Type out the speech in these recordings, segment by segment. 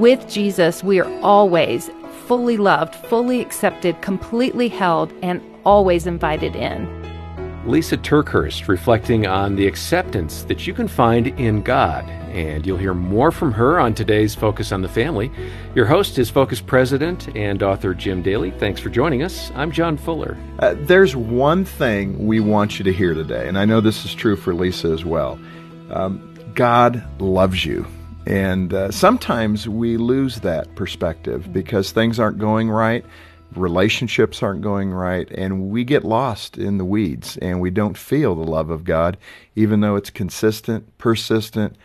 with Jesus, we are always fully loved, fully accepted, completely held, and always invited in. Lysa TerKeurst reflecting on the acceptance that you can find in God. And you'll hear more from her on today's Focus on the Family. Your host is Focus President and author Jim Daly. Thanks for joining us. I'm John Fuller. Uh, there's one thing we want you to hear today, and I know this is true for Lisa as well. Um, God loves you. And uh, sometimes we lose that perspective because things aren't going right relationships aren't going right, and we get lost in the weeds and we don't feel the love of God, even though it's consistent, persistent,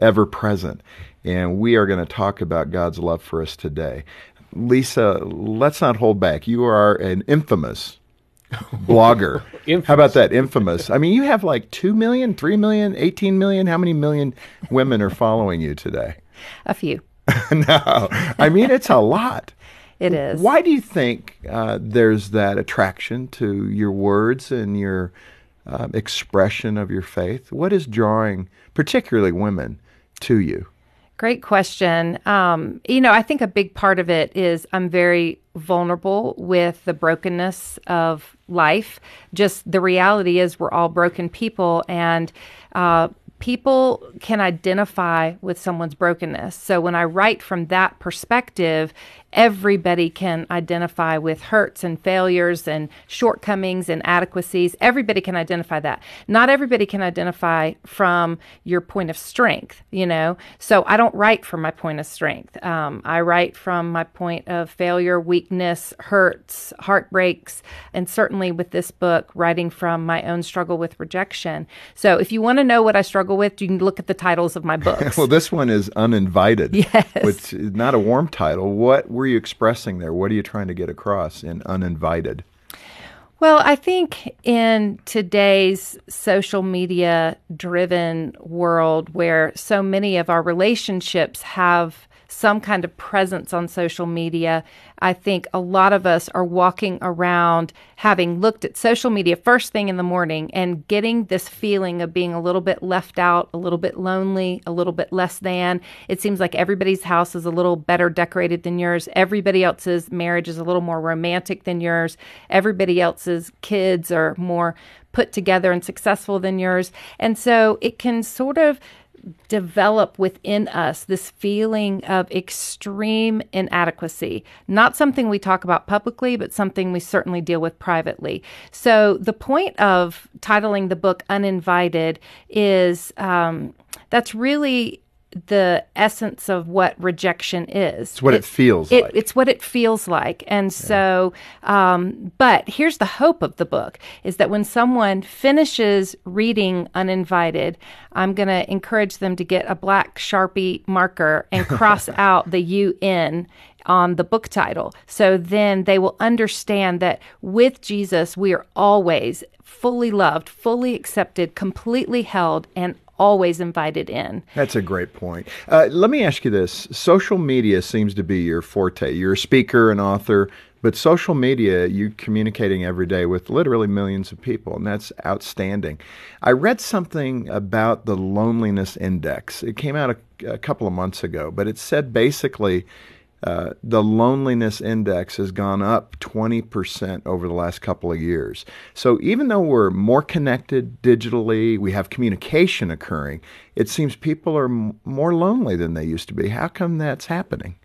ever present. And we are going to talk about God's love for us today. Lisa, let's not hold back. You are an infamous blogger. How about that? Infamous. I mean, you have like 2 million, 3 million, 18 million. How many million women are following you today? A few. no, I mean, it's a lot. It is. Why do you think uh, there's that attraction to your words and your uh, expression of your faith? What is drawing, particularly women, to you? Great question. Um, you know, I think a big part of it is I'm very vulnerable with the brokenness of life. Just the reality is, we're all broken people, and uh, people can identify with someone's brokenness. So when I write from that perspective, everybody can identify with hurts and failures and shortcomings and adequacies. Everybody can identify that. Not everybody can identify from your point of strength, you know? So I don't write from my point of strength. Um, I write from my point of failure, weakness, hurts, heartbreaks, and certainly with this book, writing from my own struggle with rejection. So if you want to know what I struggle with, you can look at the titles of my books. well, this one is Uninvited. Yes. Which is not a warm title. What were you expressing there? What are you trying to get across in Uninvited? Well, I think in today's social media driven world where so many of our relationships have some kind of presence on social media. I think a lot of us are walking around having looked at social media first thing in the morning and getting this feeling of being a little bit left out, a little bit lonely, a little bit less than. It seems like everybody's house is a little better decorated than yours. Everybody else's marriage is a little more romantic than yours. Everybody else's kids are more put together and successful than yours. And so it can sort of develop within us this feeling of extreme inadequacy. Not something we talk about publicly, but something we certainly deal with privately. So, the point of titling the book Uninvited is um, that's really the essence of what rejection is. It's what it, it feels it, like. It's what it feels like. And yeah. so, um, but here's the hope of the book is that when someone finishes reading Uninvited, I'm going to encourage them to get a black Sharpie marker and cross out the UN on the book title. So then they will understand that with Jesus, we are always fully loved, fully accepted, completely held, and always invited in. That's a great point. Uh, let me ask you this social media seems to be your forte. You're a speaker, an author, but social media, you're communicating every day with literally millions of people, and that's outstanding. I read something about the loneliness index. It came out a, a couple of months ago, but it said basically uh, the loneliness index has gone up 20% over the last couple of years. So even though we're more connected digitally, we have communication occurring, it seems people are m- more lonely than they used to be. How come that's happening?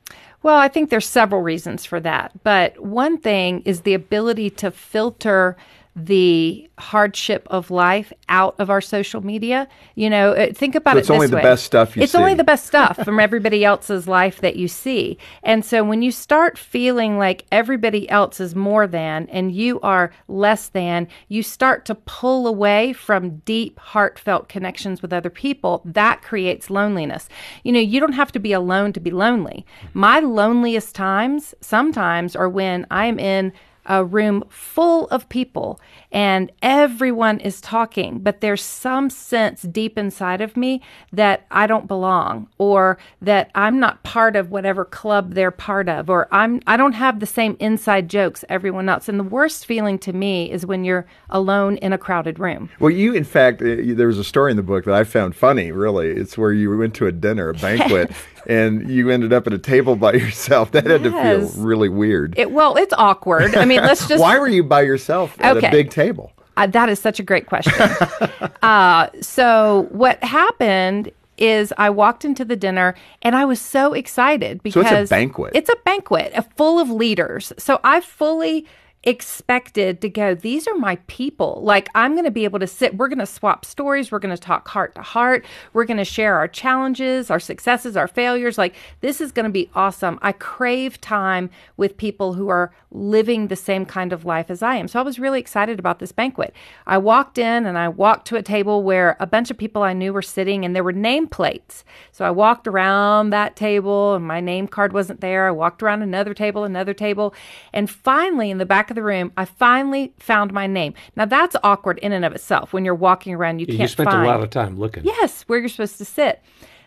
Well, I think there's several reasons for that. But one thing is the ability to filter the hardship of life out of our social media. You know, uh, think about so it. It's only the way. best stuff It's see. only the best stuff from everybody else's life that you see. And so when you start feeling like everybody else is more than and you are less than, you start to pull away from deep, heartfelt connections with other people. That creates loneliness. You know, you don't have to be alone to be lonely. My loneliest times sometimes are when I'm in a room full of people and everyone is talking, but there's some sense deep inside of me that I don't belong or that I'm not part of whatever club they're part of or I'm I don't have the same inside jokes everyone else. And the worst feeling to me is when you're alone in a crowded room. Well, you in fact uh, there was a story in the book that I found funny, really. It's where you went to a dinner, a banquet and you ended up at a table by yourself. That had to feel really weird. It, well, it's awkward. I mean, let's just. Why were you by yourself at okay. a big table? Uh, that is such a great question. uh, so, what happened is I walked into the dinner and I was so excited because so it's a banquet. It's a banquet a full of leaders. So I fully expected to go, these are my people. Like, I'm going to be able to sit, we're going to swap stories, we're going to talk heart to heart, we're going to share our challenges, our successes, our failures. Like, this is going to be awesome. I crave time with people who are living the same kind of life as I am. So I was really excited about this banquet. I walked in and I walked to a table where a bunch of people I knew were sitting and there were nameplates. So I walked around that table and my name card wasn't there. I walked around another table, another table, and finally in the back of the room, I finally found my name. Now that's awkward in and of itself. When you're walking around, you yeah, can't. You spent find, a lot of time looking. Yes, where you're supposed to sit.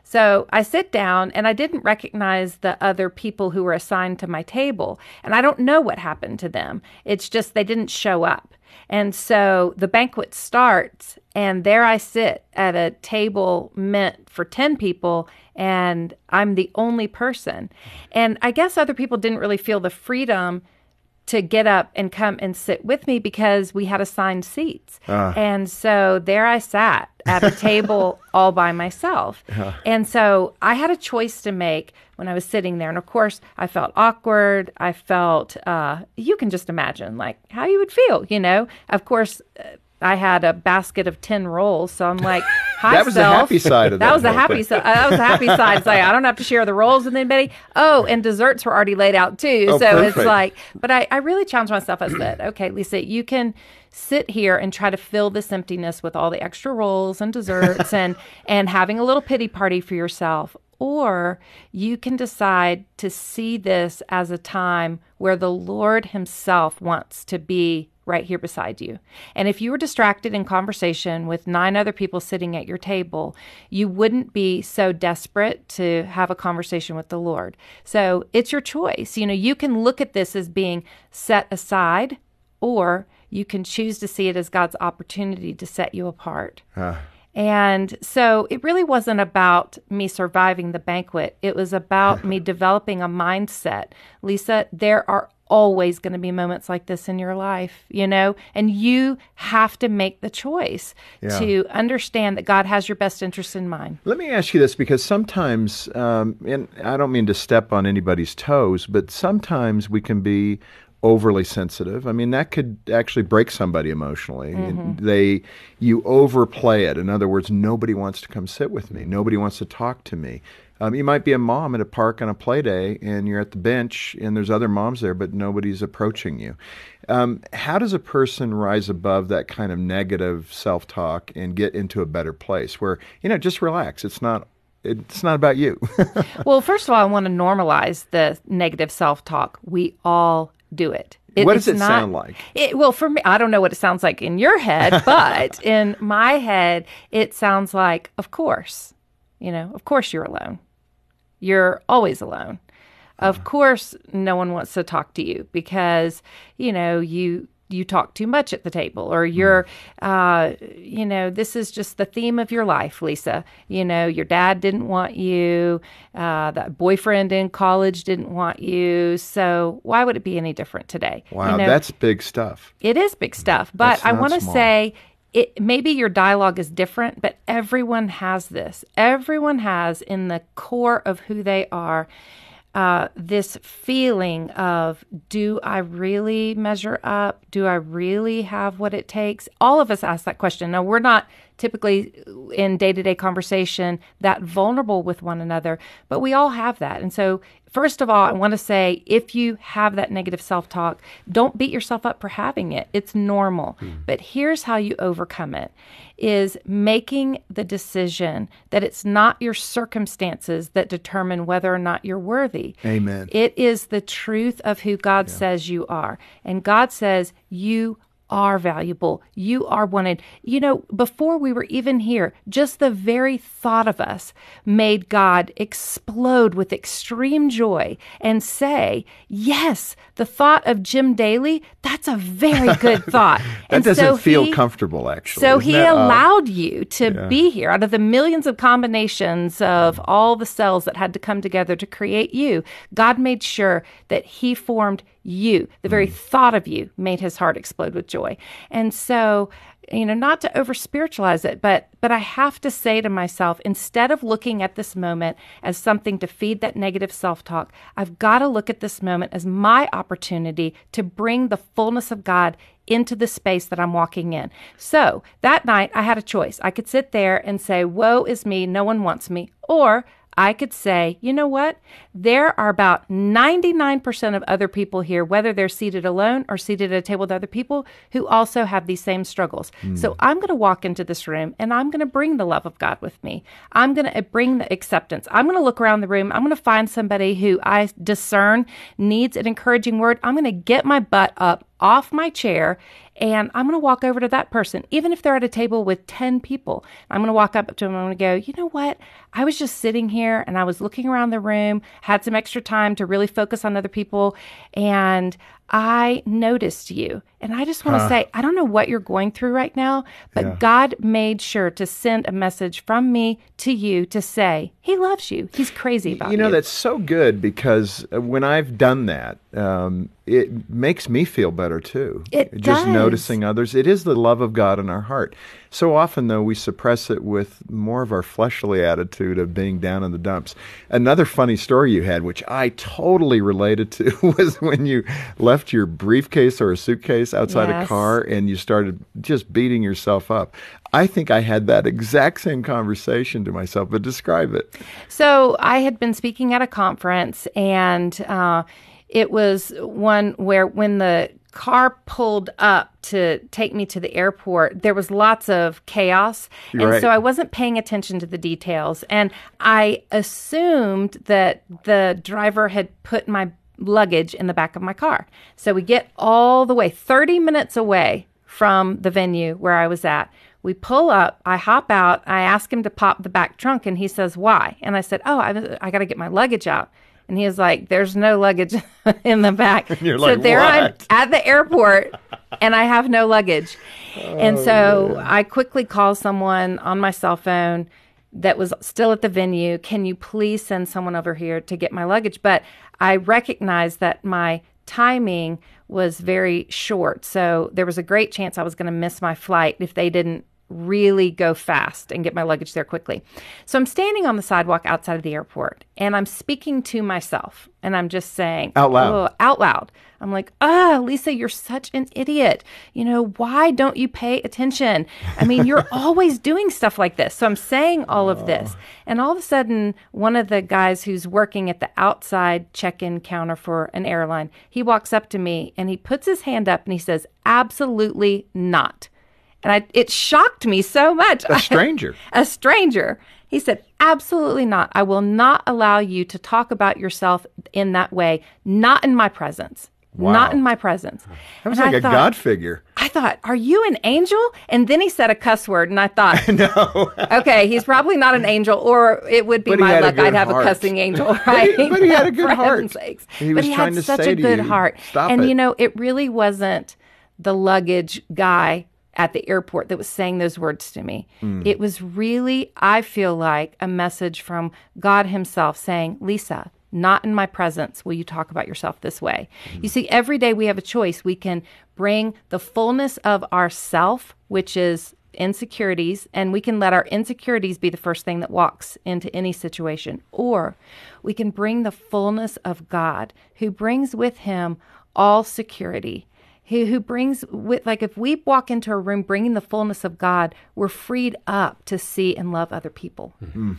So I sit down and I didn't recognize the other people who were assigned to my table. And I don't know what happened to them. It's just they didn't show up. And so the banquet starts, and there I sit at a table meant for 10 people, and I'm the only person. And I guess other people didn't really feel the freedom to get up and come and sit with me because we had assigned seats. Uh. And so there I sat at a table all by myself. Uh. And so I had a choice to make when I was sitting there. And of course, I felt awkward. I felt, uh, you can just imagine like how you would feel, you know? Of course, uh, I had a basket of 10 rolls. So I'm like, hi, That was self. the happy side of that. That was the happy side. Uh, that was the happy side. It's like, I don't have to share the rolls with anybody. Oh, and desserts were already laid out too. Oh, so perfect. it's like, but I, I really challenged myself. I said, okay, Lisa, you can sit here and try to fill this emptiness with all the extra rolls and desserts and, and having a little pity party for yourself. Or you can decide to see this as a time where the Lord Himself wants to be right here beside you. And if you were distracted in conversation with nine other people sitting at your table, you wouldn't be so desperate to have a conversation with the Lord. So it's your choice. You know, you can look at this as being set aside, or you can choose to see it as God's opportunity to set you apart. And so it really wasn't about me surviving the banquet. It was about me developing a mindset. Lisa, there are always going to be moments like this in your life, you know, and you have to make the choice yeah. to understand that God has your best interest in mind. Let me ask you this because sometimes, um, and I don't mean to step on anybody's toes, but sometimes we can be overly sensitive. I mean, that could actually break somebody emotionally. Mm-hmm. They, you overplay it. In other words, nobody wants to come sit with me. Nobody wants to talk to me. Um, you might be a mom at a park on a play day, and you're at the bench, and there's other moms there, but nobody's approaching you. Um, how does a person rise above that kind of negative self-talk and get into a better place where you know just relax? It's not it's not about you. well, first of all, I want to normalize the negative self-talk. We all do it. it what does it not, sound like? It, well, for me, I don't know what it sounds like in your head, but in my head, it sounds like, of course, you know, of course you're alone. You're always alone. Of uh-huh. course, no one wants to talk to you because, you know, you you talk too much at the table or you're uh, you know this is just the theme of your life lisa. You know your dad didn't want you uh, that boyfriend in college didn't want you. So why would it be any different today? Wow you know, that's big stuff. it is big stuff but i want to say it maybe your dialogue is different, but everyone has this. Everyone has in the core of who they are uh, this feeling of do I really measure up? Do I really have what it takes? All of us ask that question. Now, we're not typically in day to day conversation that vulnerable with one another, but we all have that. And so, first of all, I want to say if you have that negative self talk, don't beat yourself up for having it. It's normal. Mm. But here's how you overcome it is making the decision that it's not your circumstances that determine whether or not you're worthy. Amen. It is the truth of who God yeah. says you are. And God says you are valuable. You are wanted. You know, before we were even here, just the very thought of us made God explode with extreme joy and say, Yes, the thought of Jim Daly, that's a very good thought. that and doesn't so feel he, comfortable, actually. So he that, allowed uh, you to yeah. be here out of the millions of combinations of all the cells that had to come together to create you. God made sure that he formed you. The very mm. thought of you made his heart explode with joy. And so, you know, not to over spiritualize it, but but I have to say to myself, instead of looking at this moment as something to feed that negative self-talk, I've got to look at this moment as my opportunity to bring the fullness of God into the space that I'm walking in. So that night I had a choice. I could sit there and say, Woe is me, no one wants me, or I could say, you know what? There are about 99% of other people here, whether they're seated alone or seated at a table with other people, who also have these same struggles. Mm. So I'm going to walk into this room and I'm going to bring the love of God with me. I'm going to bring the acceptance. I'm going to look around the room. I'm going to find somebody who I discern needs an encouraging word. I'm going to get my butt up off my chair and I'm going to walk over to that person, even if they're at a table with 10 people. I'm going to walk up to them and I'm going to go, you know what? I was just sitting here and I was looking around the room, had some extra time to really focus on other people, and I noticed you. And I just want to huh. say, I don't know what you're going through right now, but yeah. God made sure to send a message from me to you to say, He loves you. He's crazy about you. You know, that's so good because uh, when I've done that, um, it makes me feel better too. It Just does. noticing others. It is the love of God in our heart. So often, though, we suppress it with more of our fleshly attitude of being down in the dumps. Another funny story you had, which I totally related to, was when you left your briefcase or a suitcase outside yes. a car and you started just beating yourself up. I think I had that exact same conversation to myself, but describe it. So I had been speaking at a conference and uh, it was one where when the car pulled up to take me to the airport, there was lots of chaos. and right. so I wasn't paying attention to the details. And I assumed that the driver had put my luggage in the back of my car. So we get all the way 30 minutes away from the venue where I was at. We pull up, I hop out, I ask him to pop the back trunk, and he says, Why? And I said, Oh, I, I got to get my luggage out. And he was like, There's no luggage in the back. And you're so like, there what? I'm at the airport and I have no luggage. Oh, and so man. I quickly call someone on my cell phone that was still at the venue. Can you please send someone over here to get my luggage? But I recognized that my timing was very short. So there was a great chance I was going to miss my flight if they didn't really go fast and get my luggage there quickly. So I'm standing on the sidewalk outside of the airport and I'm speaking to myself and I'm just saying out loud. Oh, out loud. I'm like, ah, oh, Lisa, you're such an idiot. You know, why don't you pay attention? I mean, you're always doing stuff like this. So I'm saying all of this. And all of a sudden, one of the guys who's working at the outside check in counter for an airline, he walks up to me and he puts his hand up and he says, absolutely not. And I, it shocked me so much. A stranger. a stranger. He said, Absolutely not. I will not allow you to talk about yourself in that way, not in my presence. Wow. Not in my presence. That was and like I a thought, God figure. I thought, Are you an angel? And then he said a cuss word, and I thought, No. okay, he's probably not an angel, or it would be but my luck. I'd have heart. a cussing angel, right? but, he, had a good heart. Sakes. He was but he trying had to such say a good you, heart. Stop and it. you know, it really wasn't the luggage guy at the airport that was saying those words to me. Mm. It was really, I feel like, a message from God Himself saying, Lisa, not in my presence will you talk about yourself this way. Mm. You see, every day we have a choice. We can bring the fullness of ourself, which is insecurities, and we can let our insecurities be the first thing that walks into any situation. Or we can bring the fullness of God, who brings with Him all security who, who brings with like if we walk into a room bringing the fullness of God, we're freed up to see and love other people. Mm-hmm.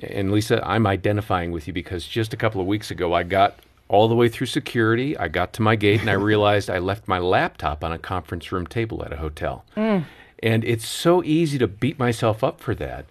And Lisa, I'm identifying with you because just a couple of weeks ago I got all the way through security. I got to my gate and I realized I left my laptop on a conference room table at a hotel. Mm. And it's so easy to beat myself up for that.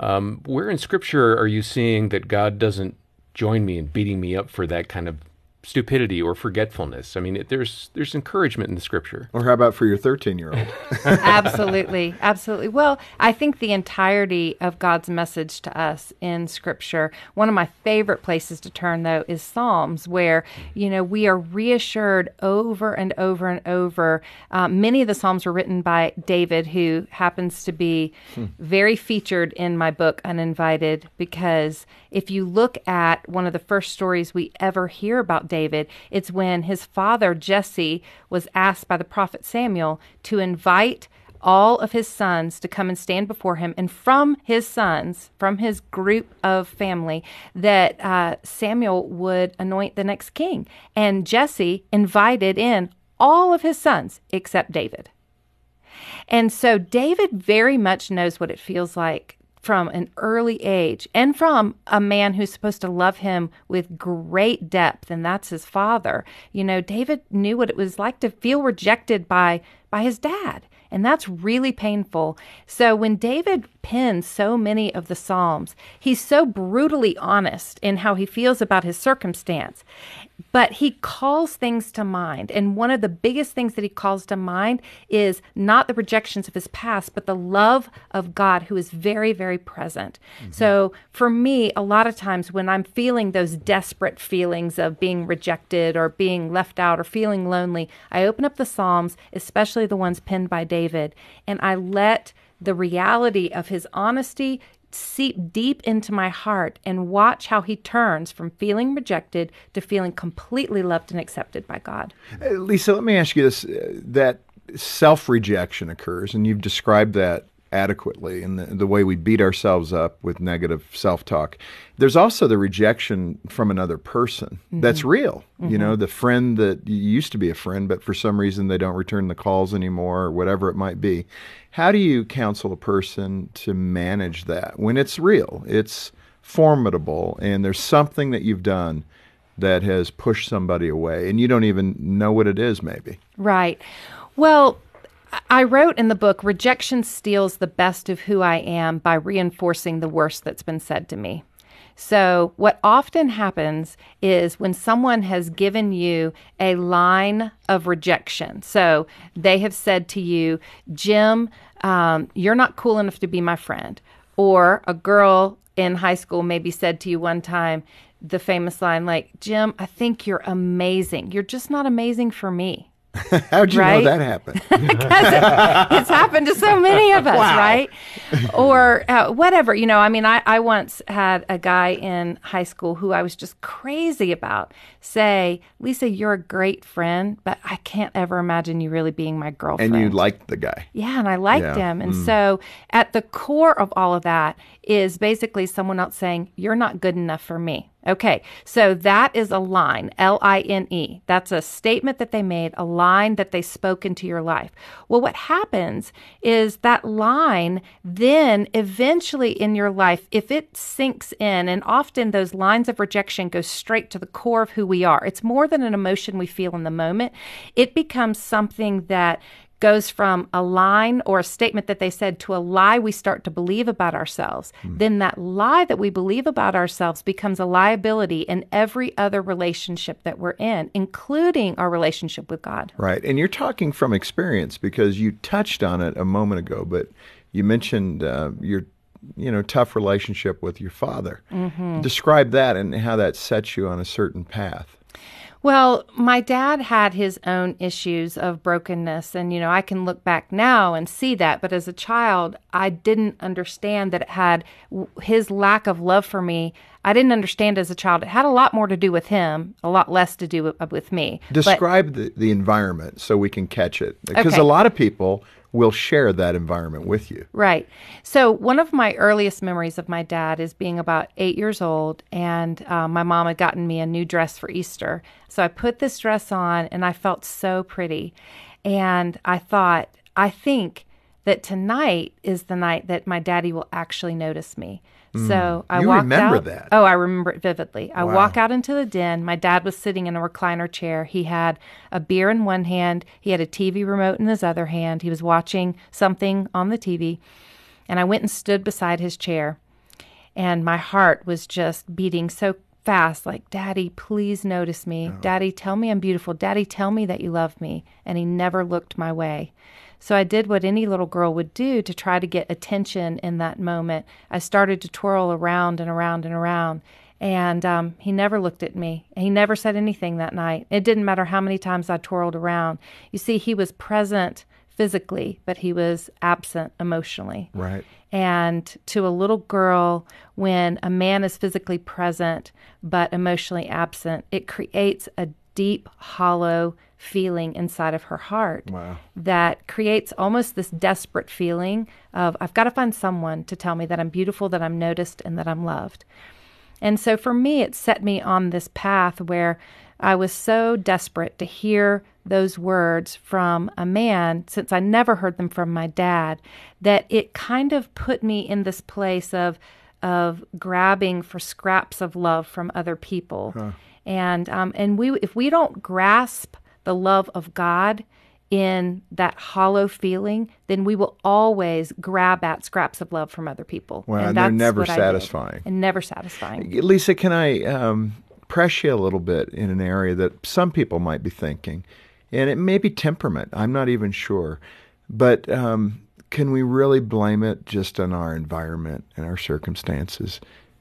Um, where in Scripture are you seeing that God doesn't join me in beating me up for that kind of stupidity or forgetfulness. I mean, it, there's there's encouragement in the scripture. Or how about for your 13 year old? absolutely, absolutely. Well, I think the entirety of God's message to us in scripture. One of my favorite places to turn though is Psalms, where you know we are reassured over and over and over. Um, many of the Psalms were written by David, who happens to be hmm. very featured in my book Uninvited, because if you look at one of the first stories we ever hear about David. It's when his father, Jesse, was asked by the prophet Samuel to invite all of his sons to come and stand before him. And from his sons, from his group of family, that uh, Samuel would anoint the next king. And Jesse invited in all of his sons except David. And so David very much knows what it feels like from an early age and from a man who's supposed to love him with great depth and that's his father you know david knew what it was like to feel rejected by by his dad and that's really painful. So when David pens so many of the Psalms, he's so brutally honest in how he feels about his circumstance. But he calls things to mind. And one of the biggest things that he calls to mind is not the rejections of his past, but the love of God who is very, very present. Mm-hmm. So for me, a lot of times when I'm feeling those desperate feelings of being rejected or being left out or feeling lonely, I open up the Psalms, especially the ones penned by David, and I let the reality of his honesty seep deep into my heart and watch how he turns from feeling rejected to feeling completely loved and accepted by God. Uh, Lisa, let me ask you this uh, that self rejection occurs, and you've described that adequately and the, the way we beat ourselves up with negative self talk. There's also the rejection from another person mm-hmm. that's real. Mm-hmm. You know, the friend that used to be a friend, but for some reason they don't return the calls anymore or whatever it might be. How do you counsel a person to manage that when it's real? It's formidable, and there's something that you've done that has pushed somebody away, and you don't even know what it is, maybe. Right. Well, I wrote in the book rejection steals the best of who I am by reinforcing the worst that's been said to me. So, what often happens is when someone has given you a line of rejection, so they have said to you, Jim, um, you're not cool enough to be my friend. Or a girl in high school maybe said to you one time, the famous line, like, Jim, I think you're amazing. You're just not amazing for me. How'd you right? know that happened? because it, it's happened to so many of us, wow. right? Or uh, whatever. You know, I mean, I, I once had a guy in high school who I was just crazy about say, Lisa, you're a great friend, but I can't ever imagine you really being my girlfriend. And you liked the guy. Yeah, and I liked yeah. him. And mm. so at the core of all of that is basically someone else saying, You're not good enough for me. Okay, so that is a line, L I N E. That's a statement that they made, a line that they spoke into your life. Well, what happens is that line then eventually in your life, if it sinks in, and often those lines of rejection go straight to the core of who we are, it's more than an emotion we feel in the moment. It becomes something that goes from a line or a statement that they said to a lie we start to believe about ourselves, mm. then that lie that we believe about ourselves becomes a liability in every other relationship that we're in, including our relationship with God. Right. And you're talking from experience because you touched on it a moment ago, but you mentioned uh, your you know tough relationship with your father. Mm-hmm. Describe that and how that sets you on a certain path. Well, my dad had his own issues of brokenness, and you know, I can look back now and see that. But as a child, I didn't understand that it had his lack of love for me. I didn't understand as a child. It had a lot more to do with him, a lot less to do with, with me. Describe but, the, the environment so we can catch it. Because okay. a lot of people will share that environment with you. Right. So, one of my earliest memories of my dad is being about eight years old, and uh, my mom had gotten me a new dress for Easter. So, I put this dress on, and I felt so pretty. And I thought, I think that tonight is the night that my daddy will actually notice me. So I Mm. You walked remember out. that? Oh, I remember it vividly. I Wow. walk out into the den. My dad was sitting in a recliner chair. He had a beer in one hand. He had a TV remote in his other hand. He was watching something on the TV. And I went and stood beside his chair. And my heart was just beating so fast like, Daddy, please notice me. Daddy, tell me I'm beautiful. Daddy, tell me that you love me. And he never looked my way. So I did what any little girl would do to try to get attention in that moment. I started to twirl around and around and around. And um, he never looked at me. He never said anything that night. It didn't matter how many times I twirled around. You see, he was present physically, but he was absent emotionally. Right. And to a little girl, when a man is physically present but emotionally absent, it creates a deep, hollow feeling inside of her heart Wow. that creates almost this desperate feeling of, I've got to find someone to tell me that I'm beautiful, that I'm noticed, and that I'm loved. And so for me, it set me on this path where I was so desperate to hear those words from a man, since I never heard them from my dad, that it kind of put me in this place of of grabbing for scraps of love from other people. And um, and we if we don't grasp the love of God in that hollow feeling, then we will always grab at scraps of love from other people. Wow, and they're that's never satisfying. And never satisfying. Lisa, can I um, press you a little bit in an area that some people might be thinking? And it may be temperament. I'm not even sure. But um, can we really blame it just on our environment and our circumstances?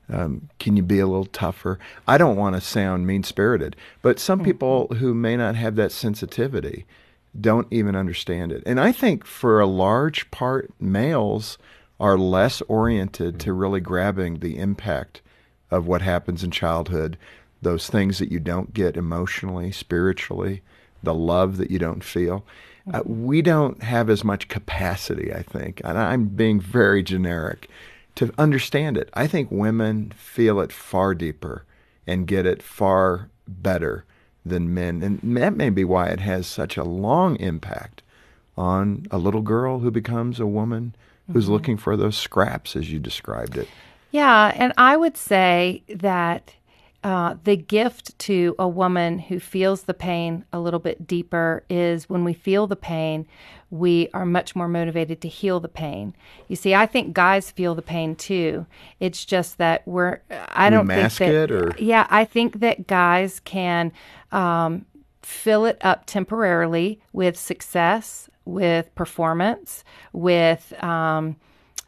Um, can you be a little tougher? I don't want to sound mean spirited, but some people who may not have that sensitivity don't even understand it. And I think for a large part, males are less oriented to really grabbing the impact of what happens in childhood, those things that you don't get emotionally, spiritually, the love that you don't feel. Uh, we don't have as much capacity, I think, and I'm being very generic, to understand it. I think women feel it far deeper and get it far better than men. And that may be why it has such a long impact on a little girl who becomes a woman who's mm-hmm. looking for those scraps, as you described it. Yeah, and I would say that uh, the gift to a woman who feels the pain a little bit deeper is when we feel the pain, we are much more motivated to heal the pain. You see, I think guys feel the pain too. It's just that we're, I We don't mask think that, it, or- yeah, I think that guys can um, fill it up temporarily with success, with performance, with um,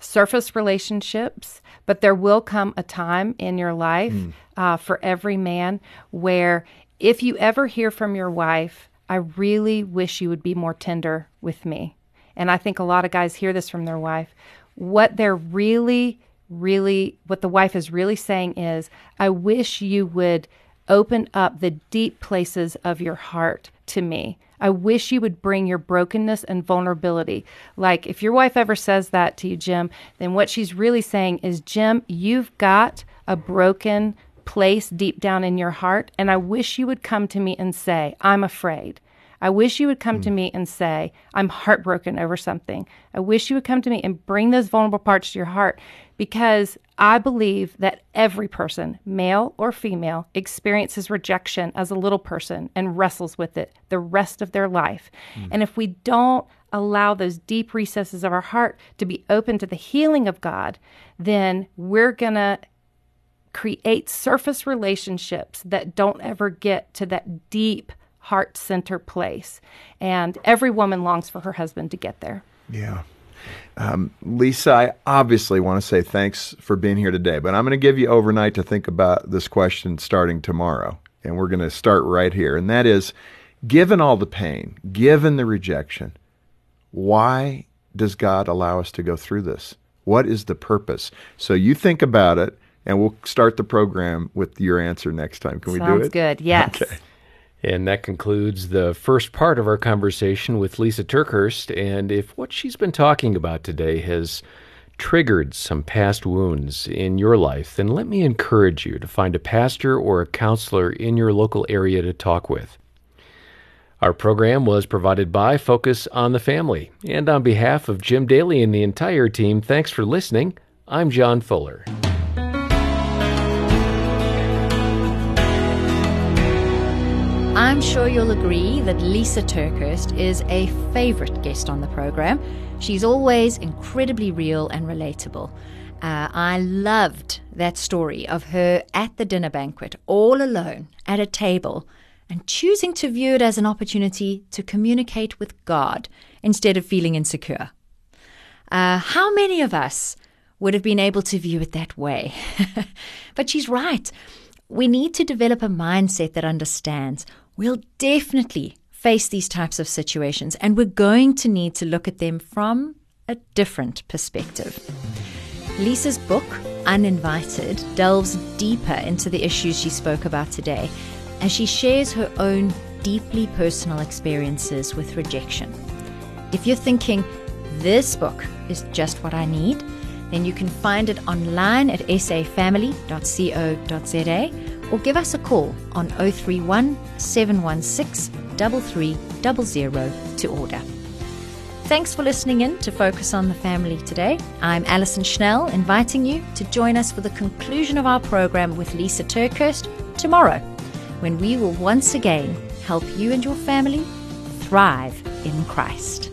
surface relationships. But there will come a time in your life uh, for every man where if you ever hear from your wife, I really wish you would be more tender with me. And I think a lot of guys hear this from their wife. What they're really, really, what the wife is really saying is, I wish you would open up the deep places of your heart to me. I wish you would bring your brokenness and vulnerability. Like, if your wife ever says that to you, Jim, then what she's really saying is, Jim, you've got a broken place deep down in your heart, and I wish you would come to me and say, I'm afraid. I wish you would come to hmm. me and say, I'm heartbroken over something. I wish you would come to me and bring those vulnerable parts to your heart because I believe that every person, male or female, experiences rejection as a little person and wrestles with it the rest of their life. Hmm. And if we don't allow those deep recesses of our heart to be open to the healing of God, then we're going to create surface relationships that don't ever get to that deep heart center place. And every woman longs for her husband to get there. Yeah. Um, Lisa, I obviously want to say thanks for being here today, but I'm going to give you overnight to think about this question starting tomorrow. And we're going to start right here. And that is given all the pain, given the rejection, why does God allow us to go through this? What is the purpose? So you think about it, and we'll start the program with your answer next time. Can we do Sounds it? good. Yes. Okay. And that concludes the first part of our conversation with Lysa TerKeurst. And if what she's been talking about today has triggered some past wounds in your life, then let me encourage you to find a pastor or a counselor in your local area to talk with. Our program was provided by Focus on the Family. And on behalf of Jim Daly and the entire team, thanks for listening. I'm John Fuller. I'm sure you'll agree that Lysa TerKeurst is a favorite guest on the program. She's always incredibly real and relatable. Uh, I loved that story of her at the dinner banquet, all alone at a table, and choosing to view it as an opportunity to communicate with God instead of feeling insecure. Uh, how many of us would have been able to view it that way? but she's right. We need to develop a mindset that understands we'll definitely face these types of situations, and we're going to need to look at them from a different perspective. Lisa's book, Uninvited, delves deeper into the issues she spoke about today as she shares her own deeply personal experiences with rejection. If you're thinking, this book is just what I need, then you can find it online at safamily.co.za or give us a call on 031 716 3300 to order. Thanks for listening in to Focus on the Family today. I'm Alison Schnell, inviting you to join us for the conclusion of our program with Lysa TerKeurst tomorrow, when we will once again help you and your family thrive in Christ.